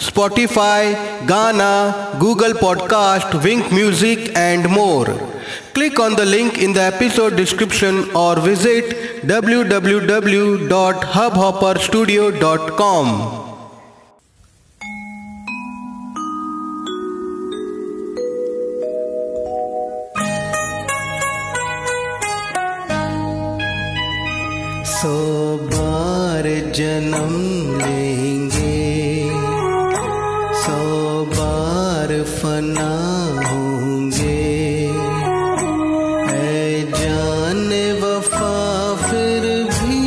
Spotify, Gaana, Google Podcast, Wynk Music and more. Click on the link in the episode description or visit www.hubhopperstudio.com. सो बार जन्म ना होंगे। ऐ जान वफा फिर भी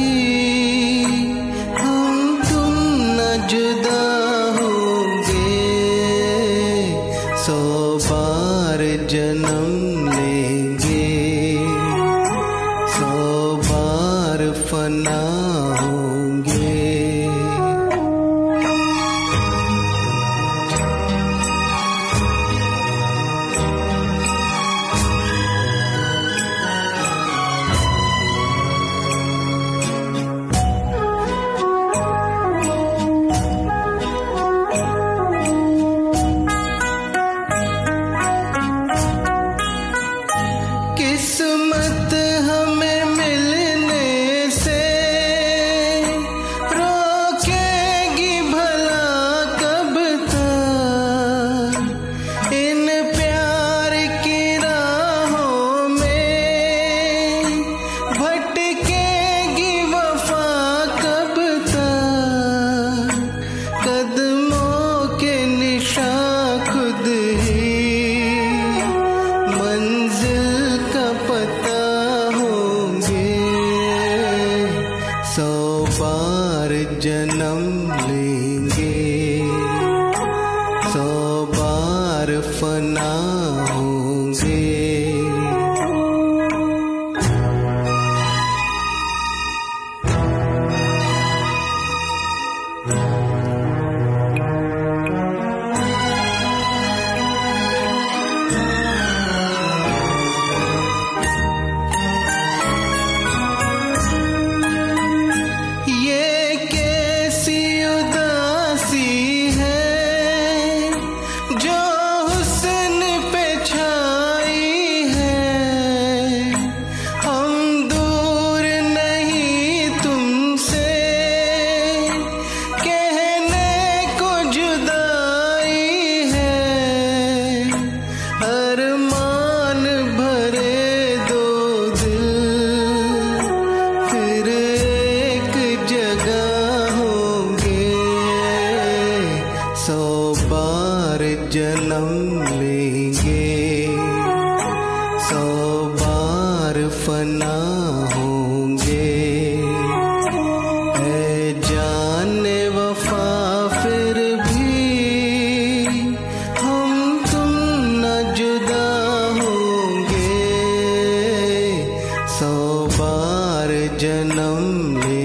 हम तुम न जुदा होंगे। सौ बार जन्म लेंगे। सौ बार फना जन्म ले बार जन्म लेंगे। सौ बार फना होंगे। है जान वफा फिर भी हम तुम न जुदा होंगे। सौ बार जन्म ले